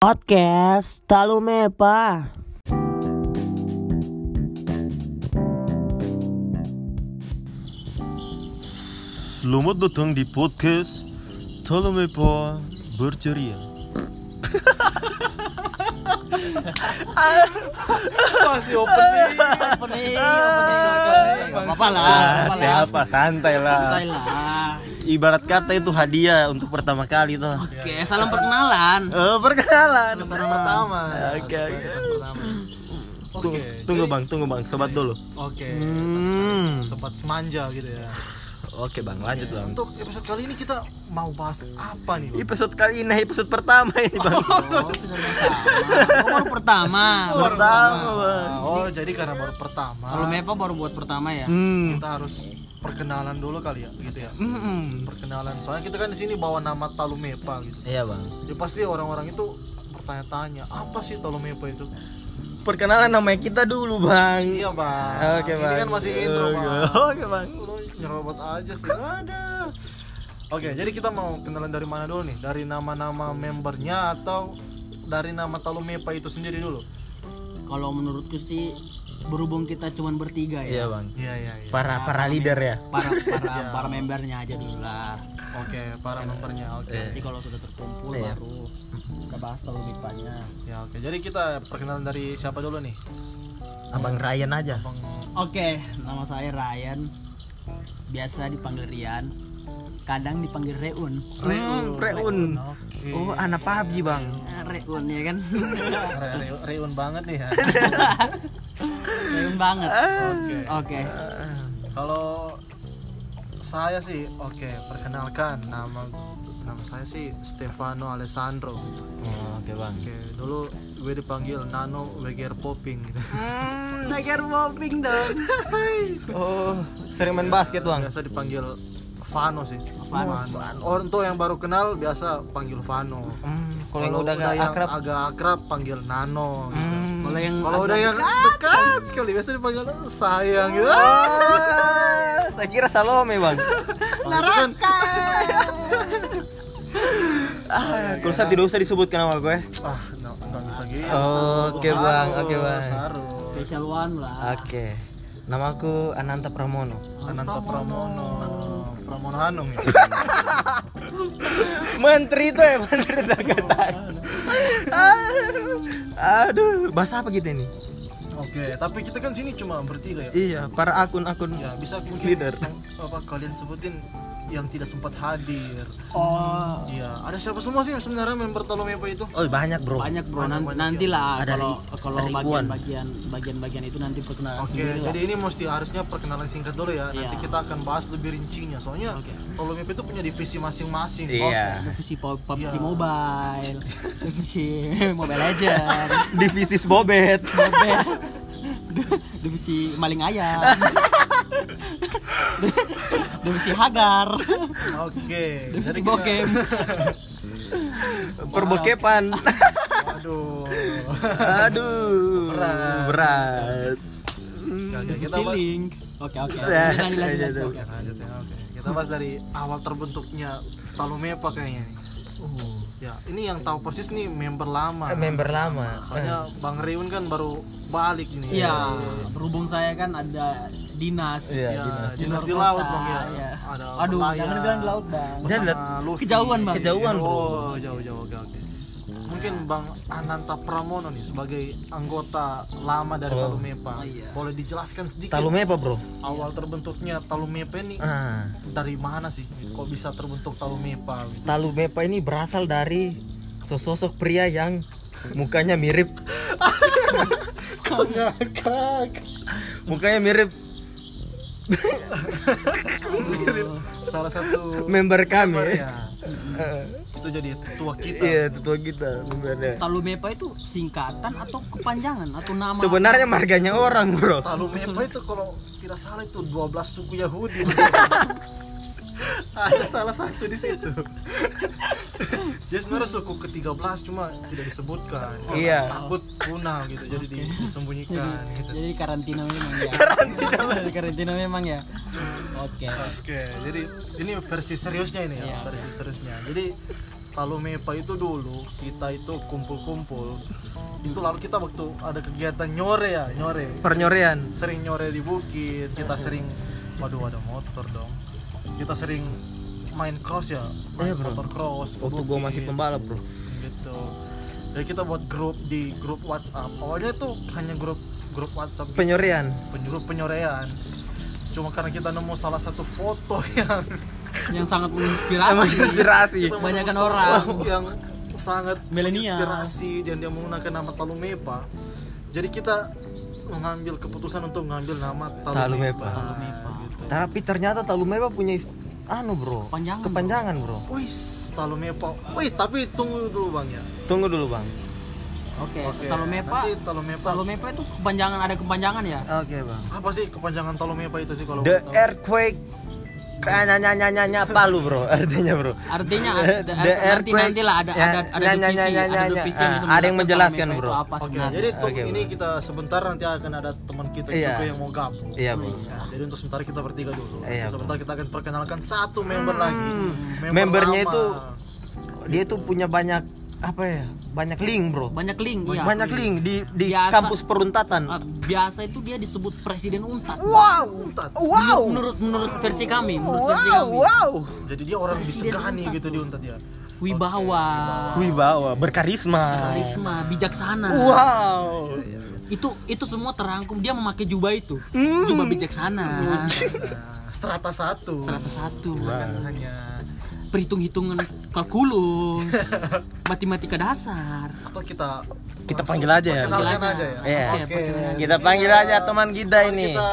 Podcast Talumepa. Selamat datang di podcast Tolomepa Berceria Masih opening. opening, opening, apa-apa lah, apa-apa lah. apa santai lah Santai lah. Ibarat kata itu hadiah untuk pertama kali tuh Oke, salam perkenalan. Oh perkenalan Pesan pertama. Oke, oke. Pertama. Tunggu, bang, tunggu bang, sobat dulu Oke. Hmm. Sobat semanja gitu ya. Oke bang, lanjut bang Untuk episode kali ini kita mau bahas apa nih? Bang? Episode kali ini episode pertama ini bang Oh, episode pertama. Oh, baru pertama. Pertama bang Oh, jadi karena baru pertama. Kalau Mepa baru buat pertama ya. Hmm. kita harus perkenalan dulu kali ya, gitu ya. Hmm. Perkenalan. Soalnya kita kan di sini bawa nama Talumepa gitu. Iya bang Ya pasti orang-orang itu bertanya-tanya, apa sih Talumepa itu? Perkenalan namanya kita dulu bang Iya, Bang. Oke Ini bang kan masih intro. Bang. Oke bang Lu nyerobot aja sih. Ada. Oke, jadi kita mau kenalan dari mana dulu nih? Dari nama-nama membernya atau dari nama Talumepa itu sendiri dulu? Kalau menurutku sih berhubung kita cuman bertiga Iya ya. bang Iya, iya, iya. Para para leader ya Para para para membernya aja dulu lah. Oke, para membernya. Oke. Eh. Nanti kalau sudah terkumpul Iya. baru kita bahas terlalu mipanya. Ya, oke. Jadi kita perkenalan dari siapa dulu nih? Abang Ryan aja Oke, nama saya Ryan. Biasa dipanggil Rian. Kadang dipanggil Reun. Hmm, Reun. Oke. Oh, anak PUBG bang. Reun ya kan? Re- Re- Reun banget nih ya. Reun banget. Oke. Oke. Kalau saya sih, oke, perkenalkan nama nama saya sih Stefano Alessandro. Oh, oke bang. Oke, dulu gue dipanggil Nano Weger Popping. Hmm, Tiger popping dong. Oh, sering main basket bang. Biasa dipanggil Vano sih. Vano. Oh, untuk yang baru kenal biasa panggil Vano. Hmm, kalau Kalau udah agak yang akrab. agak akrab panggil Nano. gitu. Hmm. Kalau yang Kalau udah yang dekat sekali biasa dipanggil sayang gitu. Ah, saya kira Salome bang. Neraka. Ah, kalau saya tidak usah disebutkan nama gue. Ah, no, nggak bisa gitu. Oke, Bang. Oke, Bang. Harus. special one lah. Oke. Namaku Ananta Pramono. Ananta Pramono. Pramono Hanung ya. Menteri itu ya, menteri Dagatan. Aduh, bahasa apa kita ini? Oke, tapi kita kan sini cuma bertiga ya. Iya, para akun-akun Ya, bisa mungkin leader. apa kalian sebutin yang tidak sempat hadir. Oh, Iya, ada siapa semua sih sebenarnya member Talomepa itu? Oh, banyak, Bro. banyak bro. Banyak, banyak nanti ya. Ada kalau kalau bagian-bagian bagian-bagian itu nanti perkenalan Oke, lah. jadi ini mesti harusnya perkenalan singkat dulu ya. Nanti Iya. kita akan bahas lebih rincinya. Soalnya Oke. Talomepa itu punya divisi masing-masing. Iya. divisi pub- PUBG Iya. Mobile, divisi Mobile Legend, Divisi Bobet. Mobile, divisi maling ayam, divisi Hagar, Oke, divisi jadi Bokem. Perbokepan. Aduh. Aduh. Berat. Berat. Oke, oke, kita. Link. Oke oke. Ya, Lanjut lanjut lanjut. ya, lanjut. Oke, lanjut ya. Oke. Kita bahas dari awal terbentuknya Talomepa kayaknya. nih. Uh, Ya, ini yang tahu persis nih member lama. member lama. Soalnya Bang Riun kan baru balik ini. Iya, berhubung saya kan ada dinas. Iya, Ya, dinas. dinas di luar laut kota, bang ya. iya. Ada Aduh, berlayar jangan bilang di laut bang. Jangan. Kejauhan, Bang. Kejauhan, bro. Oh, jauh-jauh oke oke. Mungkin Bang Ananta Pramono nih sebagai anggota lama dari Oh. Talumepa. iya. Boleh dijelaskan sedikit Talumepa, Bro. awal terbentuknya Talumepa ini Ah, dari mana sih? Kok bisa terbentuk Talumepa? Gitu? Talumepa ini berasal dari sosok pria yang mukanya mirip mukanya Mirip salah satu member kami. member ya. Itu jadi tua kita. Iya, tetua kita membernya. Talumepa itu singkatan atau kepanjangan atau nama? Sebenarnya marganya orang, Bro. Talumepa itu kalau tidak salah itu 12 suku Yahudi. Ada salah satu di situ. Jadi sebenarnya suku ke-13 cuma tidak disebutkan. Iya. Takut punah gitu, jadi di- disembunyikan jadi, gitu. jadi karantina memang ya. karantina. karantina memang ya. Oke. Oke, jadi ini versi seriusnya ini ya, Iya. versi seriusnya. Jadi Talumepa itu dulu kita itu kumpul-kumpul itu lalu kita waktu ada kegiatan nyore ya nyore Pernyorean. sering nyore di bukit kita sering waduh ada motor dong kita sering main cross ya main Iya, bro. motor cross Waktu gua bukit. masih pembalap, Bro. gitu dan kita buat grup di grup WhatsApp awalnya itu hanya grup grup WhatsApp gitu, Penyorean. penyuruh penyorean cuma karena kita nemu salah satu foto yang yang sangat Emang menginspirasi inspirasi. kita Kebanyakan nemu orang. yang sangat Milenial. menginspirasi dan dia menggunakan nama Talumepa jadi kita mengambil keputusan untuk mengambil nama Talumepa. Talumepa, Talumepa. Tapi ternyata Talumepa punya anu, Bro. Kepanjangan, Kepanjangan, Bro. Wih, Talumepa. Wih, tapi tunggu dulu bang ya. Tunggu dulu, Bang. oke Oke, Talumepa nanti Talumepa. Talumepa itu kepanjangan ada kepanjangan ya Oke, Bang. Apa sih kepanjangan Talumepa itu sih kalau The boleh earthquake Kayaknya nyanya nyanya Palu bro artinya bro. artinya ada, the nanti nanti lah ada Ya, ada ada divisi ada divisi yang Ah, ada yang menjelaskan bro. apa Oke, sebenarnya. jadi Oke, ini bro. kita sebentar nanti akan ada teman kita Iya. juga yang mau gabung. Iya bro. Nah, jadi untuk sementara kita bertiga dulu. Iya, sebentar kita akan perkenalkan satu member lagi. Member Membernya lama. itu dia tuh punya banyak apa ya? Banyak link bro. banyak link iya Banyak link di di Biasa. kampus peruntatan. Ah, biasa itu dia disebut presiden untat Wow. Untat. Wow. menurut menurut versi kami menurut versi Wow. kami Wow. Jadi dia orang disegani gitu di Untat ya. wibawa Wibawa, berkarisma. karisma bijaksana Wow. itu itu semua terangkum dia memakai jubah itu Hmm. jubah bijaksana strata satu. Strata satu Bukan hanya perhitung-hitungan kalkulus matematika dasar atau kita Kita panggil aja ya. perkenalkan Panggil aja aja. ya. Iya. Oke. perkenalkan. Kita panggil aja teman kita ini. Kita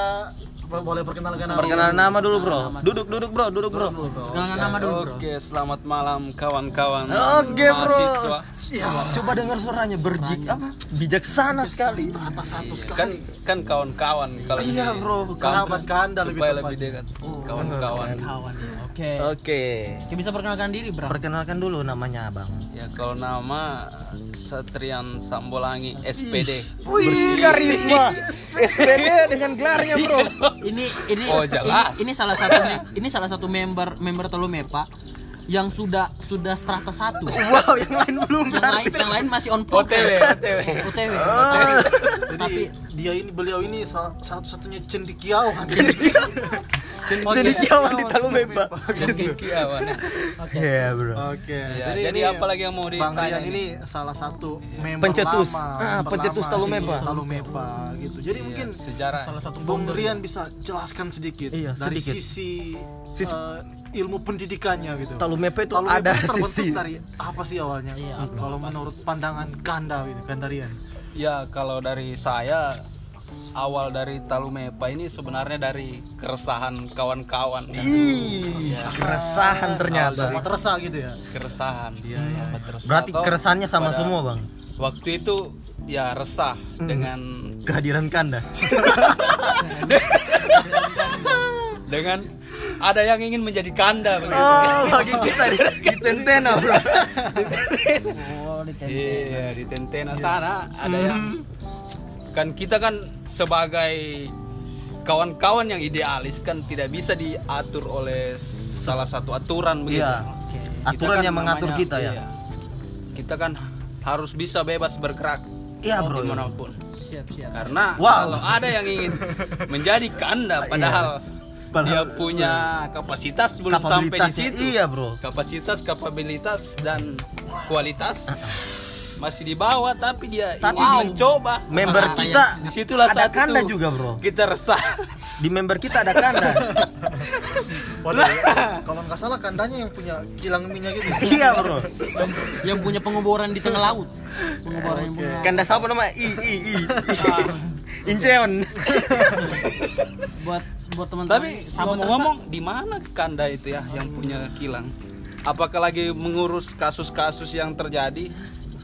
bo- boleh perkenalkan nama. Perkenalan nama dulu bro. Duduk duduk bro, duduk bro. dulu, bro. Perkenalkan nama dulu bro Oke, selamat malam kawan-kawan. Oke bro. mahasiswa. Ya, coba dengar suaranya berjik apa? Bijaksana sekali. Strata satu Kan sekali. kan kawan-kawan kalau Iya, bro. Sahabat Kanda lebih lebih dekat. Oh, Kawan-kawan. kawan oke Oke. Oke, bisa perkenalkan diri bro Perkenalkan dulu namanya Abang. Ya kalau nama Satrian Sambolangi SPD. Wih, karisma. SPD dengan gelarnya, Bro. ini ini Oh, jelas. ini, ini salah satu ini salah satu member member Tolumepa yang sudah sudah strata satu Wow, yang lain belum yang lain yang lain masih on OTW, progress OTW. OTW Jadi tapi dia ini beliau ini sa- satu-satunya cendikiawan. Jadi kiawan di Talumepa. Kiawan. ya. Iya, Bro. Oke. Ya, jadi apa lagi yang mau Bang ditanya Rian ini? salah satu member Pencetus. lama, Ah, pencetus lama Talumepa. di Talumepa gitu. Jadi mungkin Iya, sejarah. salah satu Bung founder Rian bisa jelaskan sedikit Iya, dari sisi Sis- eh, ilmu pendidikannya gitu. Talumepa itu Talumepa ada itu sisi dari apa sih awalnya? Iya, Kalau menurut pandangan Kanda gitu, Kandarian. Ya kalau dari saya awal dari Talumepa ini sebenarnya dari keresahan kawan-kawan. Ih, keresahan ternyata. Sama terasa gitu ya. Keresahan. Iya, iya. Berarti keresahannya sama semua, Bang. Waktu itu ya resah dengan Kehadiran Kanda. dengan ada yang ingin menjadi kanda begitu. Oh, bagi kita di, di Tentena, Bro. oh di TNT. Iya, di Tentena sana ada yang kan kita kan sebagai kawan-kawan yang idealis kan tidak bisa diatur oleh salah satu aturan begitu. Iya. Kita Aturan kan yang mengatur namanya- kita ya. iya. Kita kan harus bisa bebas bergerak Iya, Bro. di mana pun. siap siap Karena Wow. kalau ada yang ingin menjadi kanda padahal dia Padahal- punya kapasitas belum sampai di situ. Iya, Bro. Kapasitas, kapabilitas dan kualitas masih di bawah tapi dia Tapi ingin di- mencoba. Member Nah, kita di situlah ada saat Kanda itu juga, Bro. Kita resah. Di member kita ada Kanda. Waduh, kalau nggak salah Kandanya yang punya kilang minyak gitu. iya, Bro. yang punya pengoboran di tengah laut pengoboran yang punya Kanda siapa nama? I I I. Incheon. buat buat teman-teman Tapi ngomong-ngomong di mana kanda itu ya yang punya kilang? Apakah lagi mengurus kasus-kasus yang terjadi?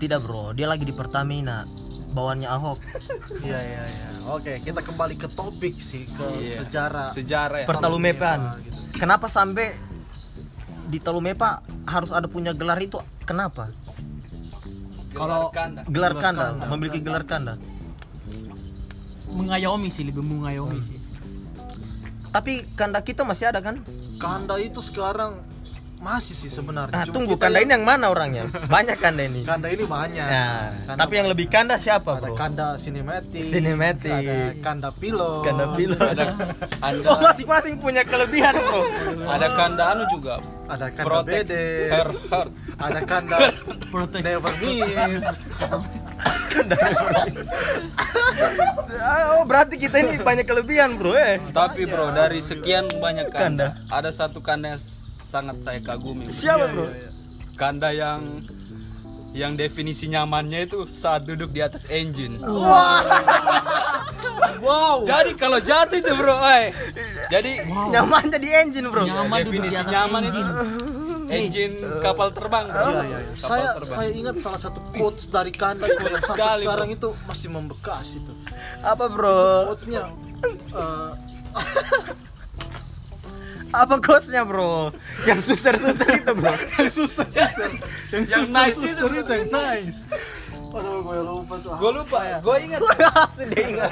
Tidak, Bro. Dia lagi di Pertamina. Bawaannya Ahok. Iya iya iya. Oke, kita kembali ke topik sih ke Iya. sejarah. Sejarah ya. Pertalumepan. gitu. Kenapa sampai di Talumepa harus ada punya gelar itu? Kenapa? Kalau-. Gelar Kanda, memiliki gelar Kanda. mengayomi sih lebih mengayomi sih Tapi Kanda kita masih ada kan? Kanda itu sekarang masih sih sebenarnya. Nah, Cuma tunggu kanda yang- ini yang mana orangnya? Banyak kanda ini. Kanda ini banyak. Nah, Kanda tapi yang lebih kanda siapa, ada Bro? kanda sinematik, Sinematik. ada kanda pilot, Kanda pilot. ada anda Oh, masing-masing punya kelebihan, Bro. ada kanda anu juga ada kanda Protect bedes, her heart ada kanda Protect. never miss. Ah, Oh, berarti kita ini banyak kelebihan, Bro, eh. tapi bro dari sekian banyak kanda, Kanda. ada satu kanda yang sangat saya kagumi. Siapa, Iya, Bro? iya, iya. kanda yang yang definisi nyamannya itu saat duduk di atas engine Wow. jadi kalau jatuh itu bro eh. jadi Nyaman jadi engine, Bro. Nyaman duduk di definisi atas nyaman engine. itu engine kapal terbang bro. Iya, iya, iya. Kapal Saya terbang. saya ingat salah satu quotes dari Kanda itu yang sampai Sekali, sekarang Bro. itu masih membekas itu. Apa, Bro? Quotesnya eh, Apa quotesnya, Bro? Yang suster-suster itu, Bro. yang suster suster yang, Yang suster, nice suster itu, itu yang nice. Aduh, gue lupa tuh. gue lupa gue ingat Sedih ingat.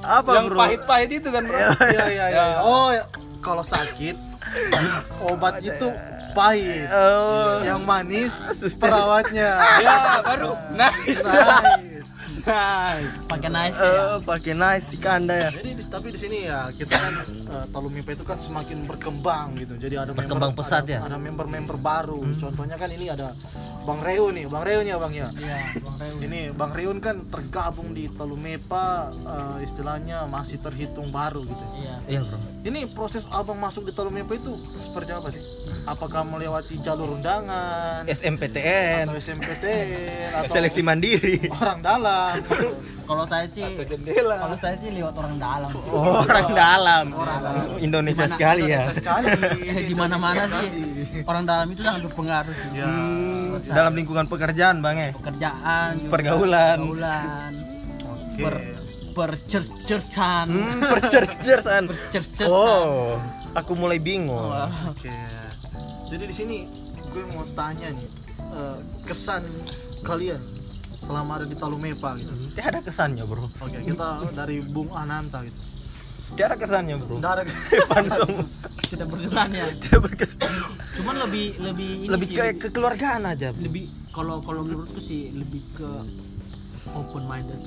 Apa, yang Bro? pahit-pahit itu kan bro Iya, iya, iya. Ya. Oh, ya. kalau sakit obat itu pahit. Oh. Yang manis Suster. perawatnya. ya baru nice Nice. Nice Pakai nice ya. Eh, pakai nice si kanda ya. Jadi di- tapi di sini ya kita kan uh, Talumipa itu kan semakin berkembang gitu. Jadi ada Berkembang member, pesat ada, ya? Ada member-member baru. Contohnya kan ini ada Bang Reu nih, Bang Reu nih ya Bang ya. Iya, Bang Reun. Ini Bang Reun kan tergabung di Talumepa uh, istilahnya masih terhitung baru gitu. Iya. Iya, Bro. Ini proses abang masuk di Talumepa itu seperti apa sih? Apakah melewati jalur undangan SMPTN, atau SMPTN atau seleksi mandiri. orang dalam? Kalau saya sih jendela kalau saya sih lewat orang dalam sih. Orang dalam. Orang dalam. Indonesia Gimana- sekali ya. Indonesia sekali. Di mana-mana Indonesia sih orang dalam itu sangat berpengaruh sih. Ya. Hmm, dalam lingkungan pekerjaan, Bang eh. Pekerjaan, juga, Pergaulan. pergaulan, Oke. per. Hmm, percerceran. Church Oh, aku mulai bingung. Oke. Jadi di sini gue mau tanya nih eh, kesan kalian selama ada di Talumepa gitu. Tidak ada kesannya, Bro. Oke, kita dari Bung Ananta gitu. Tidak ada kesannya, Bro. Nggak ada Fansong Tidak berkesan ya. tidak berkesan. Cuman lebih lebih ini Lebih sih, ke kekeluargaan aja. lebih kalau kalau menurutku sih lebih ke open minded.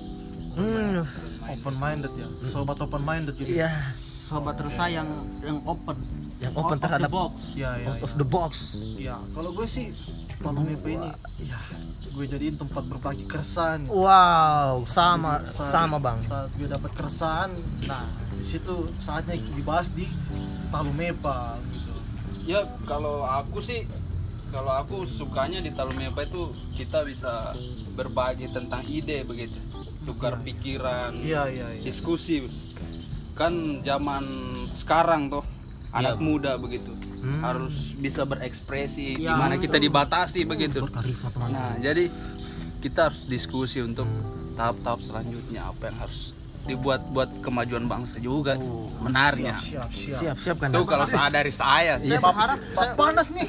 Hmm, open minded ya. Sobat open minded gitu. iya. Sobat Rusa yang yang open. Yang open Out of the terhadap box. Iya, iya. out of the box. Ya, kalau gue sih Talumepa ini ya gue jadiin tempat berbagi keresahan. Wow, sama Saat- sama, Bang. Saat gue dapat keresahan, nah di situ saatnya dibahas di Talumepa gitu. ya kalau aku sih kalau aku sukanya di Talumepa itu kita bisa berbagi tentang ide begitu tukar pikiran Iya, iya, iya. diskusi kan zaman sekarang tuh anak muda begitu Hmm. harus bisa berekspresi Ya, di mana kita dibatasi begitu Berkarisma teman. nah jadi kita harus diskusi untuk tahap-tahap selanjutnya apa yang harus dibuat buat kemajuan bangsa juga menariknya Siap, siap. Siap, siap kan. Tuh kalau saya dari saya sih. Iya, Bap- bap- panas nih.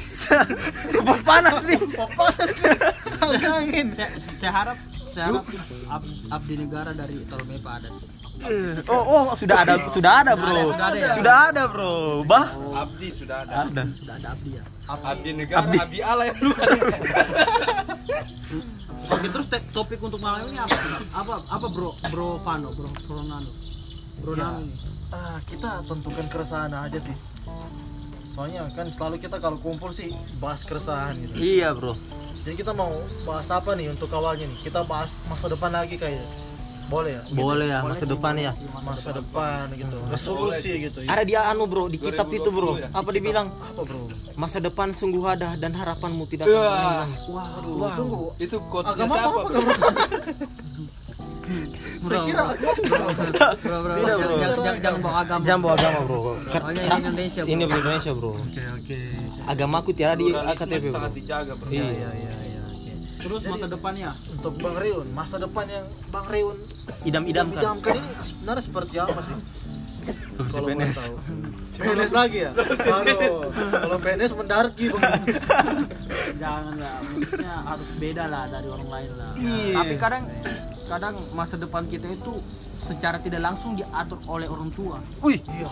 Panas nih. panas nih. Angin. Saya, saya harap saya harap ab- abdi negara dari Tolomepa ada sih. Oh, oh, sudah ada, sudah ada, Bro. Sudah ada ya? Sudah ada, Bro. Bah, Abdi sudah ada. ada. Sudah ada abdi ya. Abdi negara, abdi, Allah yang luar. Oke terus te- topik untuk malam ini apa? Apa apa bro bro Vano bro bro Nano bro Ya. Nano ini. Ah, kita tentukan keresahan aja sih. Soalnya kan selalu kita kalau kumpul sih bahas keresahan gitu. Iya, Bro. Jadi kita mau bahas apa nih untuk awalnya nih? Kita bahas masa depan lagi kayaknya. Boleh ya? Boleh ya, Boleh masa sih, depan boleh ya. Masa depan gitu. Resolusi gitu. Ada dia anu, Bro, di kitab itu, Bro. 2020 ya? Apa dibilang? Apa bro? Masa depan sungguh ada dan harapanmu tidak akan pernah hilang. Waduh, Wow. tunggu. Itu quotesnya Agama apa siapa? apa bro? Saya kira agama. Bro bro Tidak, jangan, bro. jangan, jangan, jangan bawa agama. Jangan bawa agama, Bro. Soalnya ini Indonesia bro. Ini bro, Indonesia, Bro. Oke oke. Agamaku tiada di AKTP, Bro. sangat dijaga, bro. Iya. Iya iya Terus masa depannya Untuk Bang Reun, masa depan yang Bang Reun Idam-idamkan. idamkan ini sebenarnya seperti apa sih? Kalau tahu. PNS lagi ya? Aduh, kalau PNS mendarat gitu. jangan lah maksudnya harus beda lah dari orang lain lah Iya. tapi kadang kadang masa depan kita itu secara tidak langsung diatur oleh orang tua Wih, Iya.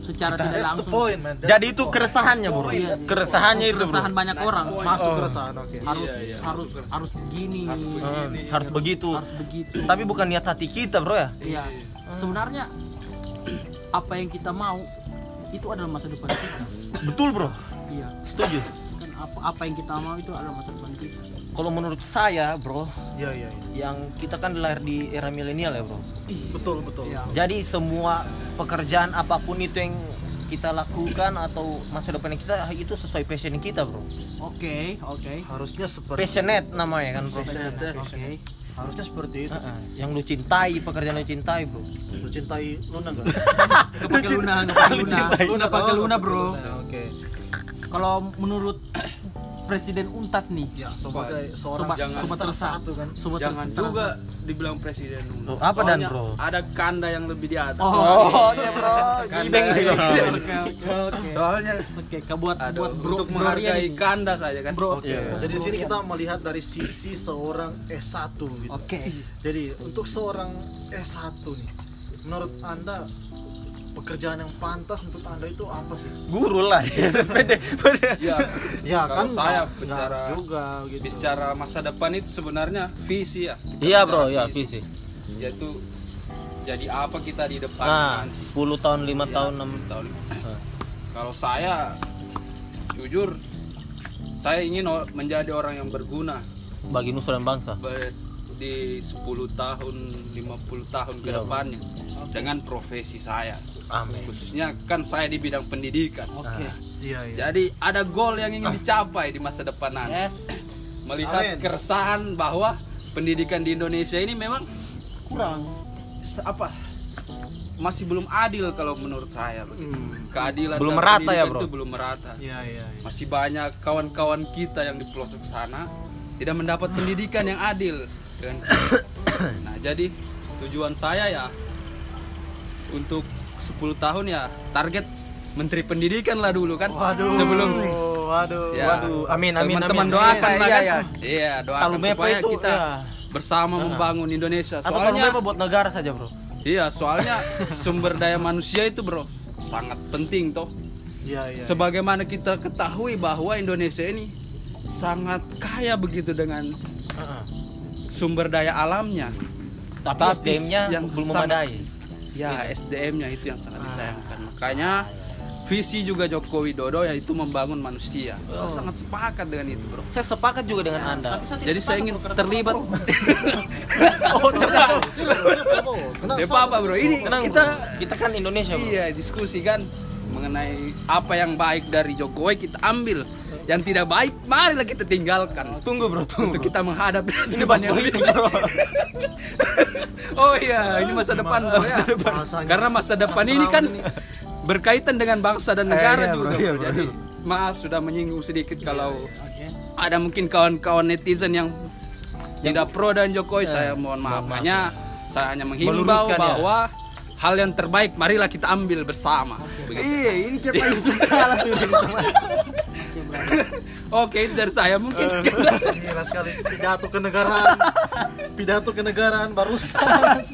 Secara tidak That's the langsung point, man. That's jadi itu point. keresahannya, Bro. Iya. Keresahannya itu, Bro. keresahan banyak orang masuk Oh. keresahan, oke. harus Iya, iya, harus harus begini Harus begini. harus begitu. harus begitu Tapi bukan niat hati kita, Bro ya. Iya. Sebenarnya apa yang kita mau itu adalah masa depan kita. Betul, Bro. Iya. Setuju. Kan apa apa yang kita mau itu adalah masa depan kita. Kalau menurut saya, Bro, Iya, iya, iya. yang kita kan lahir di era milenial ya, Bro. Betul, betul. Iya. Jadi semua pekerjaan apa pun itu yang kita lakukan atau masa depan kita itu sesuai passion kita, Bro. Oke, oke. Harusnya seperti Passionate namanya kan, Bro. Oke. harusnya seperti itu. sih. Heeh, yang lu cintai, pekerjaan lu cintai, Bro. Lu cintai Luna enggak? Nggak pakai luna, pakai luna. Luna pakai luna, Bro. Oke. Kalau menurut Presiden Untat nih, Ya, sebagai seorang Sobat jangan Sumatera satu kan. Sumatera Jangan Selatan. juga dibilang presiden. Tuh, apa dan, bro? Ada kanda yang lebih di atas. Oh, iya, Bro. Oke. Soalnya Oke, Kak, buat ada buat bro, untuk bro menghargai kanda saja kan. Bro. Oke. Iya. Jadi di sini kita melihat dari sisi seorang S1 gitu. Oke. Jadi untuk seorang S1 nih, menurut Anda pekerjaan yang pantas untuk Anda itu apa sih? Guru lah di SSPD. Ya, Ya kalau kan saya bicara juga gitu. bicara masa depan itu sebenarnya visi ya. Kita Iya, Bro, ya visi. Yaitu jadi apa kita di depan Nah, nanti. 10 tahun, 5 Ya, tahun, 6 tahun. Kalau saya jujur saya ingin menjadi orang yang berguna bagi nusa dan bangsa. di 10 tahun, 50 tahun ke Ya, depannya dengan profesi saya. Amin. Khususnya kan saya di bidang pendidikan. Oke. Ah. Iya, iya. Jadi ada goal yang ingin dicapai di masa depan nanti. Yes. Melihat Amin. keresahan bahwa pendidikan di Indonesia ini memang Kurang. apa masih belum adil kalau menurut saya begitu. Keadilan Belum merata ya, Bro? itu belum merata. Iya, iya, iya. Masih banyak kawan-kawan kita yang di pelosok sana tidak mendapat pendidikan yang adil. Dengan nah, jadi tujuan saya ya untuk 10 tahun ya target Menteri Pendidikan lah dulu kan. Waduh. Sebelum waduh. Ya. Waduh, amin, amin, teman-teman doakan Iya, lah iya, kan. iya. Iya, doakan Talumepa supaya itu, kita ya. bersama Ah. membangun Indonesia. Soalnya memang buat negara saja, Bro. iya, soalnya sumber daya manusia itu, Bro, sangat penting toh. Iya, iya. Sebagaimana kita ketahui bahwa Indonesia ini sangat kaya begitu dengan Heeh. sumber daya alamnya. Tapi, Tapi SDM-nya yang belum memadai. Ya, SDM-nya itu yang sangat disayangkan. Makanya visi juga Joko Widodo yaitu membangun manusia. Saya sangat sepakat dengan itu, Bro. Saya sepakat juga dengan Anda. Jadi saya ingin terlibat. Oh, tenang. Ya apa bro, ini Tenang, kita bro. kita kan Indonesia, Bro. iya diskusi kan mengenai apa yang baik dari Jokowi kita ambil, yang tidak baik marilah kita tinggalkan. Tunggu, Bro, tunggu. Untuk kita menghadap masa Ini depan yang lebih Bro. Oh iya, ini masa depan bro ya. Karena masa depan ini kan berkaitan dengan bangsa dan Eh, negara iya, juga. bro, iya, bro. Jadi maaf sudah menyinggung sedikit kalau Oke. ada mungkin kawan-kawan netizen yang tidak pro dan Jokowi saya mohon maaf hanya saya hanya menghimbau ya. bahwa hal yang terbaik marilah kita ambil bersama Begitu. Iya, ini kita paling suka. oke itu dari saya mungkin Gila sekali pidato kenegaraan. Pidato kenegaraan barusan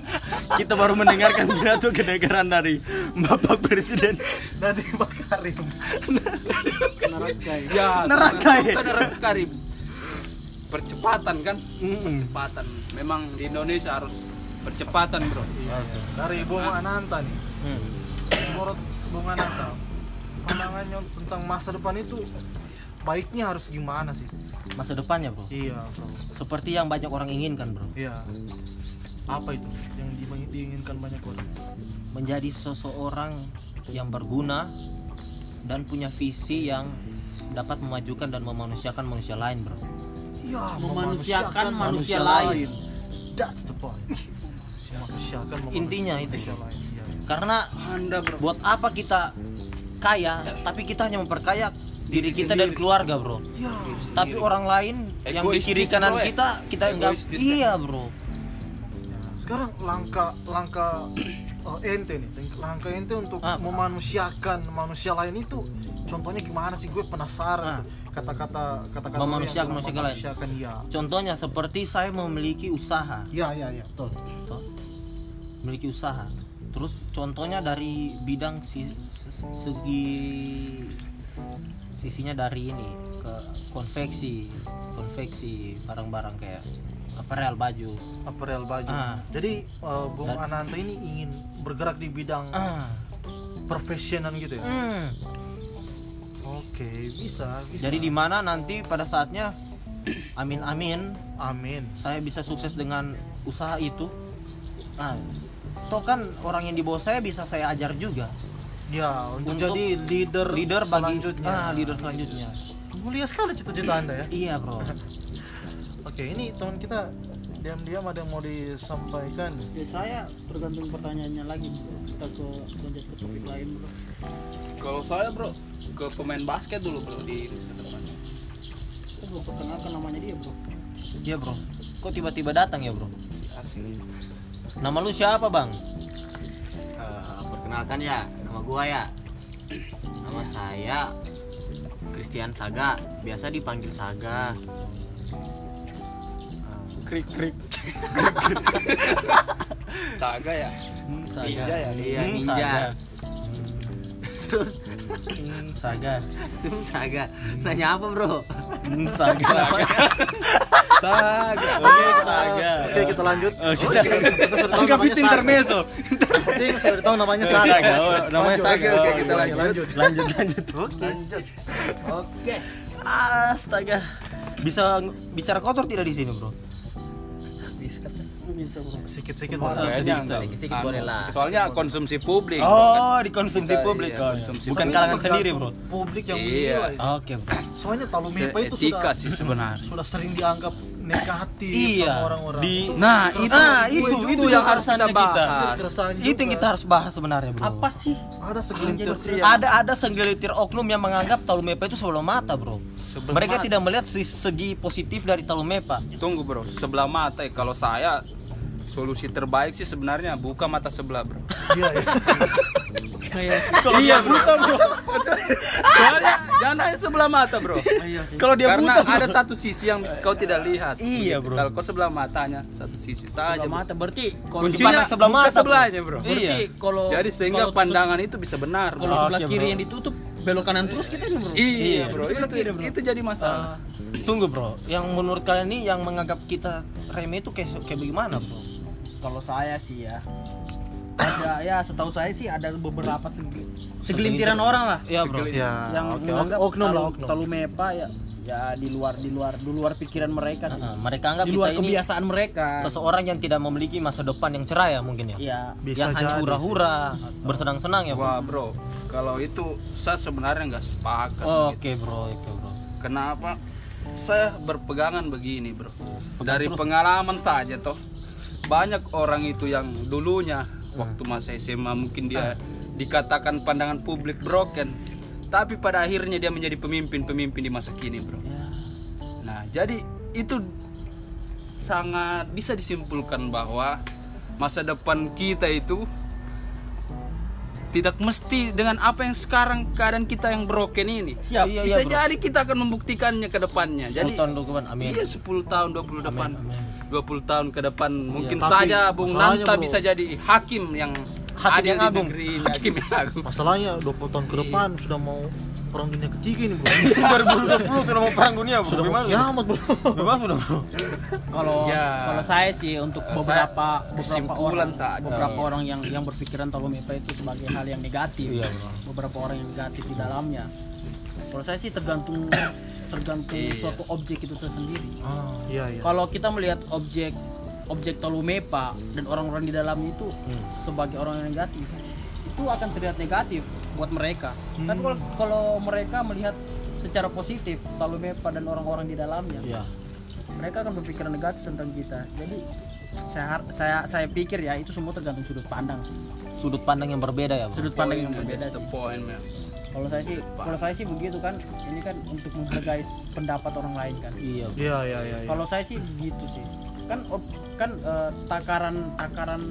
Kita baru mendengarkan pidato kenegaraan dari Bapak Presiden. dari Makarim. Neraka ya. ya Neraka ya? neraka Karim. percepatan kan percepatan memang di Indonesia harus percepatan bro Dari Bung Ananta nih. Hmm. Menurut Bung Ananta, pandangannya tentang masa depan itu baiknya harus gimana sih? Masa depannya, Bro. Iya, bro. Seperti yang banyak orang inginkan, Bro. Iya. Apa itu yang di- diinginkan banyak orang? Menjadi seseorang yang berguna dan punya visi yang dapat memajukan dan memanusiakan manusia lain, Bro. Iya, Memanusiakan manusia lain. That's the point. Memanusiakan memanusia- Intinya itu. manusia lain. Iya, iya. Karena anda bro buat apa kita kaya, tapi kita hanya memperkaya diri kita dan sendiri. keluarga, Bro. Iya. Tapi orang lain yang di Egoistis, kiri kanan bro, ya? kita kita enggak Egoistis, ya? iya, Bro. Sekarang langkah langkah oh, ente nih langkah ente untuk Ah. memanusiakan manusia lain itu contohnya gimana sih gue penasaran Ah. kata-kata kata-kata Memanusiakan manusia lain. ya Contohnya seperti saya memiliki usaha. ya ya ya Betul. Betul. Memiliki usaha. Terus contohnya dari bidang si, se- segi sisinya dari ini ke konveksi, konveksi barang-barang kayak apparel baju. apparel baju Ah. jadi eh, Bung Dan- Ananta ini ingin bergerak di bidang Ah. profesional gitu ya Hmm. oke bisa bisa Jadi di mana nanti pada saatnya amin amin amin saya bisa sukses dengan usaha itu. Nah, toh kan orang yang di bawah saya bisa saya ajar juga. Ya untuk, Untuk jadi leader Leader bagi selanjutnya ah, leader selanjutnya. mulia sekali cita-cita anda ya Iya, Bro. oke ini teman kita diam-diam ada yang mau disampaikan Ya, saya tergantung pertanyaannya lagi bro. Kita ke lanjut ke topik lain bro. Kalau saya bro ke pemain basket dulu bro di masa depan. Kita belum perkenalkan namanya dia bro. Iya, Bro. Kok tiba-tiba datang ya, Bro? Si asing. Nama lu siapa, Bang? Eh, perkenalkan ya, nama gua ya. Nama saya Christian Saga, biasa dipanggil Saga. Krik krik. Saga ya. Ninja ya? Iya, Hmm, ninja. Saga. Terus Hmm, Saga. Saga, nanya apa bro? Hmm, Saga. Saga. Oke, Ah, Saga. oke kita lanjut Oh, kita kita sudah tahu anggap namanya itu Saga. intermezzo. penting sudah tahu namanya Saga Saga. Oh, namanya Lanjut. Saga. Oke, kita lanjut. lanjut Lanjut, lanjut. Oke. Oke. Astaga. Bisa bicara kotor tidak di sini, Bro? Bisa. Enggak. sedikit-sedikit Anu, boleh lah. Soalnya konsumsi publik. kan. Oh, dikonsumsi Kita, publik iya, konsumsi Bukan publik. kalangan sendiri, Bro. publik yang Iya. Oke, Bro. soalnya Talu Mepa itu sudah sih sebenarnya. sudah sering dianggap negatif Iya. sama orang-orang Di Nah, itu, Nah, itu itu, itu yang harus kita bahas. Itu yang kita harus bahas sebenarnya, Bro. Apa sih? ada segelintir Ada ada segelintir oknum yang menganggap Talumepa itu sebelah mata, Bro. Sebelah Mereka mata. tidak melihat segi positif dari Talumepa. Tunggu bro, sebelah mata. Kalau saya solusi terbaik sih sebenarnya buka mata sebelah bro. iya ya Kayak iya bro. Soalnya jangan hanya sebelah mata bro. Kalau dia Karena buta, Bro. ada satu sisi yang kau tidak lihat. Iya, bro. Kalau kau sebelah matanya satu sisi saja. sebelah mata berarti kalau Kuncinya sebelah mata, sebelahnya bro. Iya. berarti kalau Jadi sehingga pandangan itu bisa benar. kalau sebelah kiri bro. yang ditutup belok kanan terus kita nih bro. Iya Iya, bro, itu, kiri, bro. itu jadi masalah. Tunggu, Bro. Yang menurut kalian nih yang menganggap kita remeh itu kayak kayak bagaimana, Bro? Kalau saya sih ya ada ya setahu saya sih ada beberapa segi- segelintiran orang lah Iya, Bro. Segelintir. ya yang oke menganggap oknum lah oknum Talumepa ya ya di luar di luar di luar pikiran mereka sih. Nah, mereka anggap di kita luar ini kebiasaan mereka. seseorang yang tidak memiliki masa depan yang cerah ya mungkin ya. Iya. bisa yang hanya hura-hura, bersenang-senang ya, Bro. Wah bro, kalau itu saya sebenarnya nggak sepakat. Oh, gitu. Oke, Bro. Oke, Bro. Kenapa? Saya berpegangan begini bro. Dari terus. pengalaman saja toh banyak orang itu yang dulunya waktu masa SMA mungkin dia dikatakan pandangan publik broken, tapi pada akhirnya dia menjadi pemimpin-pemimpin di masa kini bro. Ya. Nah jadi itu sangat bisa disimpulkan bahwa masa depan kita itu tidak mesti dengan apa yang sekarang keadaan kita yang broken ini. Siap. Iya, iya, Bisa bro. jadi kita akan membuktikannya ke depannya. Jadi Sultan Dukuban, amin. Iya 10 tahun 20 depan. amin. 20 tahun ke depan mungkin Tapi saja Bung Nanta bro. bisa jadi hakim yang Hakim adil yang di agung. negeri ini, hakim yang agung. masalahnya 20 tahun ke depan sudah mau perang dunia ketiga ini bro 2020 sudah mau perang dunia, Bro. sudah Gimana? kiamat bro Gimana sudah, Bro? Kalau Ya. kalau saya sih untuk beberapa saya beberapa orang saja. beberapa orang yang yang berpikiran Talumepa itu sebagai hal yang negatif. Iya, bro. Beberapa orang yang negatif di dalamnya. Kalau saya sih tergantung tergantung Iya. suatu objek itu tersendiri. Oh. iya iya Kalau kita melihat objek objek Talumepa dan orang-orang di dalamnya itu Hmm. sebagai orang yang negatif, itu akan terlihat negatif buat mereka. Tapi kalau kalau mereka melihat secara positif Talumepa dan orang-orang di dalamnya, Iya. mereka akan berpikiran negatif tentang kita. Jadi saya saya saya pikir ya itu semua tergantung sudut pandang sih. Sudut pandang yang berbeda ya, Bro. Sudut pandang yang berbeda the sih. point, man. Kalau saya sih kalau saya sih begitu kan. Ini kan untuk menghargai pendapat orang lain kan. Iya. Iya iya iya iya. Kalau saya sih begitu sih. kan op- kan eh, takaran takaran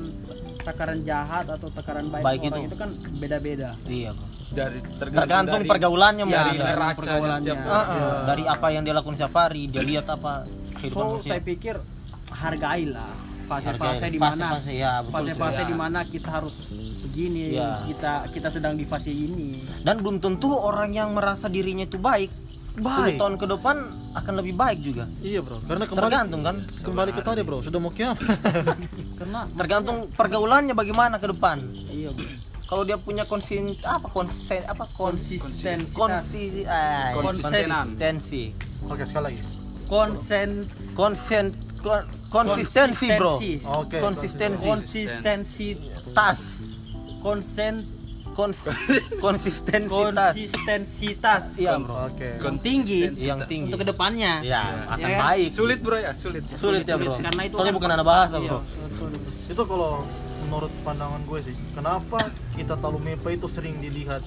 takaran jahat atau takaran baik, Baik orang itu. itu kan beda-beda iya dari tergantung dari- pergaulannya ya, dari Pergaulannya. setiap Ah, ah. dari apa yang dia lakukan setiap hari dia lihat apa kehidupan so manusia saya pikir hargailah fase-fase di mana Fase-fase, ya, betul fase-fase sih. di mana kita harus begini Ya. kita kita sedang di fase ini. Dan belum tentu orang yang merasa dirinya itu baik 10 Baik. tahun ke depan akan lebih baik juga. Iya bro, karena kembali tergantung kan? Kembali ke tadi bro, sudah mau kiamat. karena tergantung pergaulannya bagaimana ke depan. Iya bro. Kalau dia punya konsin apa konsen apa konsis konsistensi konsis ah, Konsistenan. konsistensi. Oke sekali lagi. konsen konsen kon- konsistensi bro. Oke. konsistensi. Konsistensitas konsen Kons konsistensitas. Konsistensitas. Iya bro. Oke. yang tinggi. Yang tinggi. Untuk ke depannya. Ya akan Ya baik. Sulit bro ya sulit. Ya. sulit ya bro. Karena itu soalnya kan- bukan anak bahasa Iya, bro sulit. Itu kalau menurut pandangan gue sih, kenapa kita talu mepa itu sering dilihat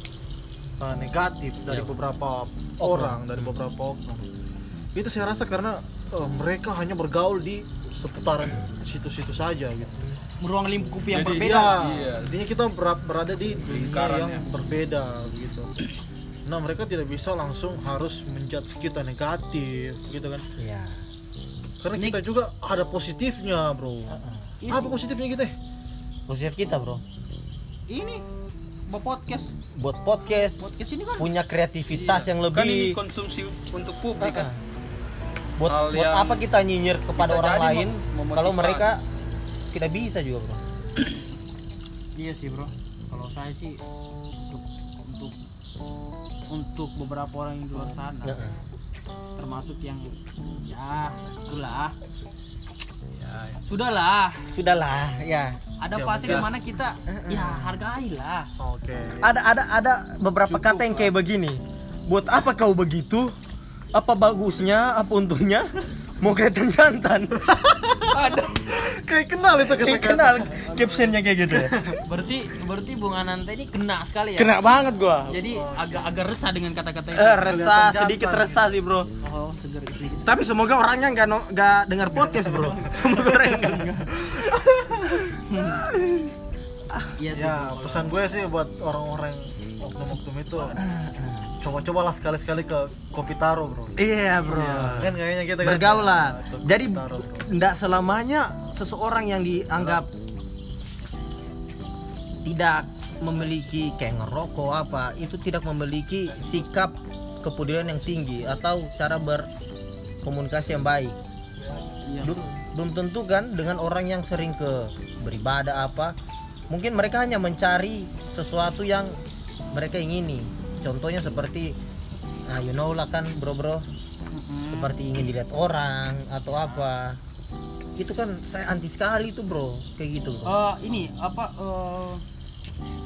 uh, negatif dari Iya. beberapa orang, dari beberapa oknum. Itu saya rasa karena uh, mereka hanya bergaul di seputaran situ-situ saja gitu. Ruang lingkup yang Jadi berbeda Iya, Iya. intinya kita ber- berada di dunia Lingkaran yang ya. berbeda gitu. Nah mereka tidak bisa langsung harus menjudge kita negatif gitu kan. iya Karena kita juga ada positifnya bro. Apa positifnya kita? positif kita bro ini buat podcast buat podcast podcast ini kan punya kreativitas Iya. yang kan ini lebih konsumsi untuk publik kan Ah, ah. buat Hal buat apa kita nyinyir kepada orang lain kalau mereka tidak bisa juga bro. Iya sih bro. Kalau saya sih untuk untuk untuk beberapa orang yang di luar sana Ya, termasuk yang ya itulah. Sudahlah. Sudahlah ya. Ada Ya, fase mungkin- di mana kita ya hargailah Oke. ada ada ada beberapa kata yang kayak begini. Buat apa kau begitu? Apa bagusnya? Apa untungnya mau kelihatan jantan. Kayak kenal itu kayak kenal captionnya kayak gitu ya. Berarti berarti Bung Ananta ini kena sekali ya? Kena banget gua. Jadi agak agak resah dengan kata-kata itu. Eh, resah sedikit resah sih bro. Oh seger sedikit. Tapi semoga orangnya nggak no- nggak dengar podcast bro. Semoga orangnya nggak iya sih. Ya pesan gue sih buat orang-orang oknum-oknum itu coba-cobalah sekali-sekali ke kopi taro bro. iya bro. Kan kayaknya kita kan bergaul lah jadi tidak selamanya seseorang yang dianggap tidak memiliki kayak ngerokok apa itu tidak memiliki sikap kepedulian yang tinggi atau cara berkomunikasi yang baik. Iya. belum belum tentu kan dengan orang yang sering ke beribadah apa mungkin mereka hanya mencari sesuatu yang mereka ingini contohnya seperti nah you know lah kan bro bro Mm-mm. seperti ingin dilihat orang atau apa. Itu kan saya anti sekali tuh bro. Kayak gitu. Bro Eh, ini apa eh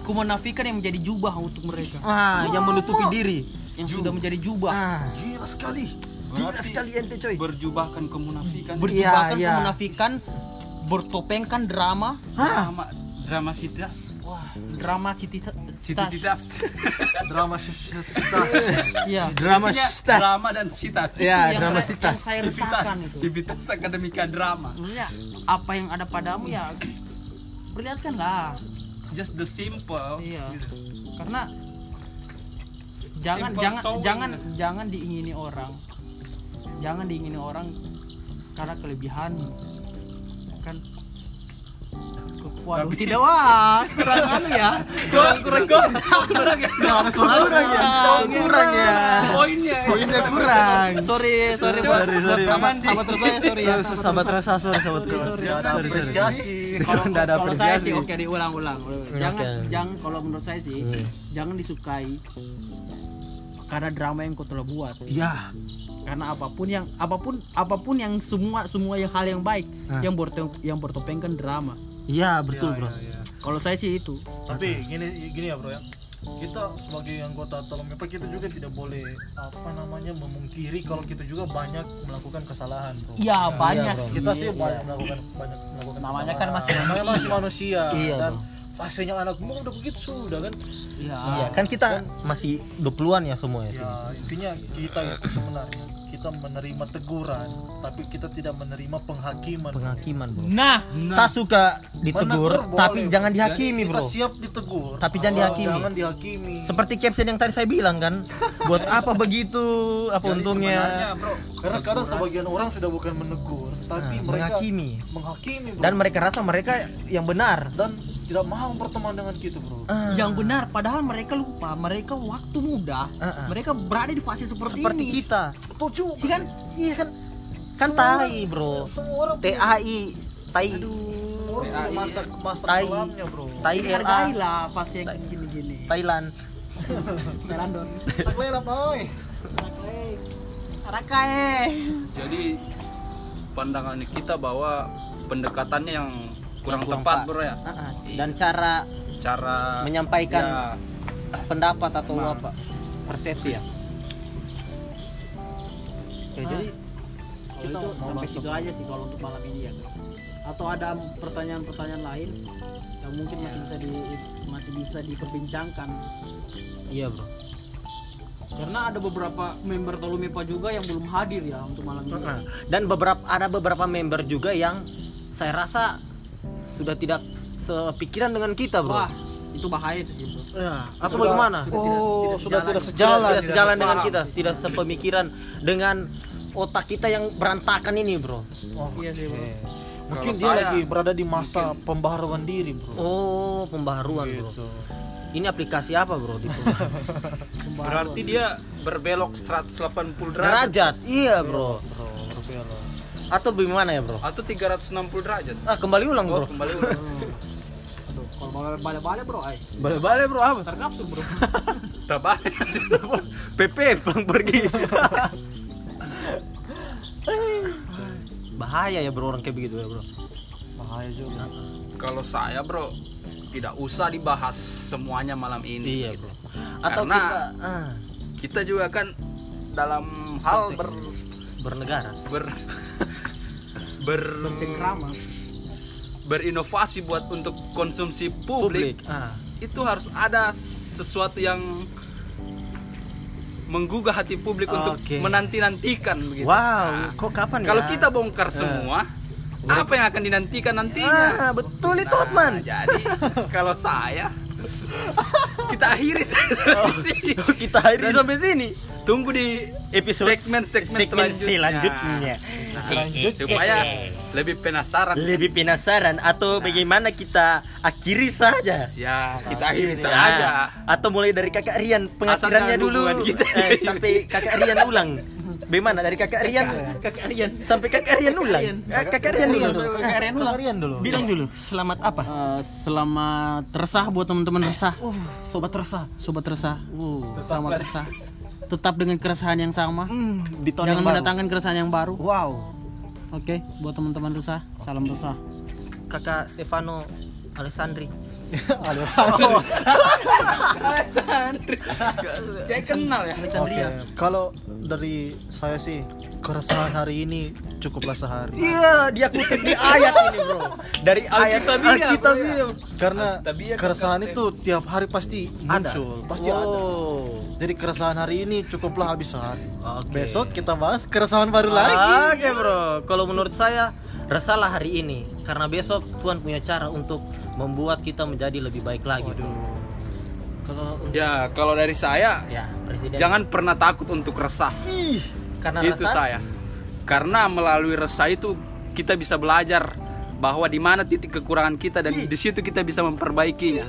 kemunafikan yang menjadi jubah untuk mereka. Ah yang menutupi diri. Yang sudah menjadi jubah. Ah. Gila sekali. gila sekali ente coy. berjubahkan kemunafikan berjubahkan Iya, iya. kemunafikan bertopengkan drama. Drama drama sitas wah drama siti sititas. Drama sitas. iya drama sitas drama dan sitas ya yang drama sitas sivitas itu. Sivitas akademika drama. Apa yang ada padamu ya perlihatkanlah just the simple Iya. gitu. karena jangan Simple jangan jangan jangan diingini orang. Jangan diingini orang karena kelebihan. Kan Waduh, Tapi- tidak. Wah kurang anu ya. Kurang kurang kurang kurang ya. Ada suara kurang ya. kurang. Ya. Poinnya. Poinnya kurang. Sorry sorry Sorry, buat, sorry, buat sorry. sahabat sahabat terus saya sorry ya. Sahabat rasa sorry sahabat sorry. Tidak ada apresiasi. kalau Nggak ada kalau saya apresiasi. sih oke diulang-ulang. Jangan jangan kalau menurut saya sih Hmm. jangan disukai karena drama yang kau telah buat. Ya karena apa pun yang apa pun apa pun yang semua semua yang hal yang baik yang bertopeng yang bertopengkan drama iya betul Ya, bro ya, ya. kalau saya sih itu Tapi gini gini ya bro ya. Kita sebagai anggota Tolong Mepa kita juga tidak boleh apa namanya memungkiri kalau kita juga banyak melakukan kesalahan bro. iya banyak bro. sih kita sih Iya. banyak melakukan banyak melakukan Namanya kesalahan. kan masih namanya masih manusia Iya, dan bro. fasenya anak muda udah begitu sudah kan iya iya kan kita masih 20-an ya semua ya ya intinya kita itu sebenarnya kita kita menerima teguran tapi kita tidak menerima penghakiman. Penghakiman bro. Nah, saya suka ditegur Menegur tapi boleh. jangan dihakimi kita bro. siap ditegur. Tapi jangan dihakimi. jangan dihakimi. Seperti caption yang tadi saya bilang kan? Buat apa begitu? Apa Jadi untungnya? bro karena kadang sebagian orang sudah bukan menegur tapi Nah, mereka menghakimi. menghakimi bro. dan mereka rasa mereka yang benar. Dan tidak mau berteman dengan kita bro. Ah, yang benar padahal mereka lupa, mereka waktu muda, Ah, ah. mereka berada di fase seperti, seperti ini. kita. Betul juga iya kan? iya kan? Kan Semua tai bro. semua orang TAI tai. Semua orang masa masa Tai. kelamnya bro. Tai Hargailah fase yang gini-gini. Thailand. Thailandon. tak lelap oi Rakae. jadi pandangan kita bahwa pendekatannya yang kurang tepat bro ya? Ah, ah. dan cara cara Menyampaikan ya, pendapat atau Nah. apa? Persepsi ya? Ya jadi Kalau kita itu sampai situ aja sih kalau untuk malam ini ya guys. Atau ada pertanyaan-pertanyaan lain yang mungkin masih bisa di masih bisa diperbincangkan? Iya bro. Karena ada beberapa member Tolumepa juga yang belum hadir ya untuk malam ini. Ah, dan beberapa ada beberapa member juga yang saya rasa sudah tidak sepikiran dengan kita bro. Wah, itu bahaya itu sih bro. Ya, atau Sudah- bagaimana oh sudah tidak Sudah sejalan. Tidak sejalan dengan paham. kita tidak sepemikiran dengan otak kita yang berantakan ini bro. Oh, Iya sih bro. mungkin Kalau dia saya, lagi berada di masa pembaharuan diri bro. Oh pembaharuan bro. Gitu. ini aplikasi apa bro di berarti dia berbelok 180 derajat? Derajat. Iya bro. Bro berbelok atau bagaimana ya bro? Atau 360 derajat. Ah kembali ulang oh, bro kembali ulang. Aduh, kalau balik-balik bro, ay. balik-balik bro apa? Terkapsul bro. terbalik PP pulang pergi. Bahaya ya bro orang kayak begitu ya bro. Bahaya juga. Kalau saya bro tidak usah dibahas semuanya malam ini iya gitu. bro. Atau Karena- kita ah, kita juga kan dalam hal ber bernegara. ber ber Bercengkrama. berinovasi buat untuk konsumsi publik, publik ah itu harus ada sesuatu yang menggugah hati publik untuk Oke. menanti-nantikan begitu. wow Nah, kok kapan kalau ya? kita bongkar semua, apa yang akan dinantikan ah nantinya? betul itu Nah, Hotman jadi kalau saya kita akhiri sampai sini. kita akhiri Dan sampai sini Tunggu di episode segmen-segmen selanjutnya. Nah, Selanjutnya. supaya lebih penasaran. lebih penasaran atau bagaimana kita akhiri saja Ya, kita akhiri Ya, saja. atau mulai dari kakak Rian pengakhirannya dulu kita. eh, sampai kakak Rian ulang bagaimana dari kakak Rian Kakak Rian. sampai kakak Rian ulang Eh, kakak Rian dulu Kakak Rian ulang. Kalian dulu bilang dulu selamat apa Eh, selamat resah buat teman-teman resah. uh sobat resah Sobat resah. uh Selamat resah. Tetap dengan keresahan yang sama. hmm, di tahun Jangan mendatangkan keresahan yang baru. wow Oke, buat teman-teman resah, salam resah. kakak Stefano Alessandri Kayak kenal ya. Oke, kalau dari saya sih keresahan hari ini cukuplah sehari. iya dia kutip di ayat ini bro dari ayat Alkitabiah, Alkitabiah Karena Alkitabiah keresahan itu tiap hari pasti ada muncul, pasti ada. oh. Jadi keresahan hari ini cukuplah habis sehari. Oke. Besok kita bahas keresahan baru lagi. Oke bro, kalau menurut saya resahlah hari ini karena besok Tuhan punya cara untuk membuat kita menjadi lebih baik lagi. bro. Kalau untuk Ya, kalau dari saya ya presiden jangan pernah takut untuk resah. ih karena itu resah saya. Karena melalui resah itu kita bisa belajar bahwa di mana titik kekurangan kita dan di situ kita bisa memperbaikinya.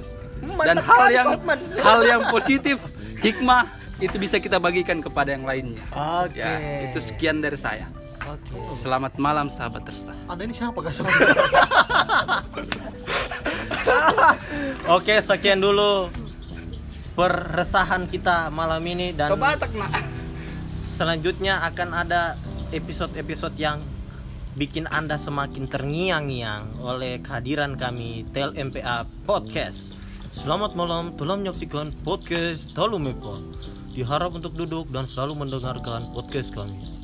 Dan hal yang Hotman. hal yang positif, hikmah itu bisa kita bagikan kepada yang lainnya. Oke. Ya, itu sekian dari saya. Oke. Selamat malam sahabat resah. Anda ini siapa guys? Oke, sekian dulu peresahan kita malam ini dan Kebatak nak. selanjutnya akan ada episode-episode yang bikin Anda semakin terngiang-ngiang oleh kehadiran kami Tel MPA Podcast. Selamat malam, telah menyaksikan podcast Talu Mepa. Diharap untuk duduk dan selalu mendengarkan podcast kami.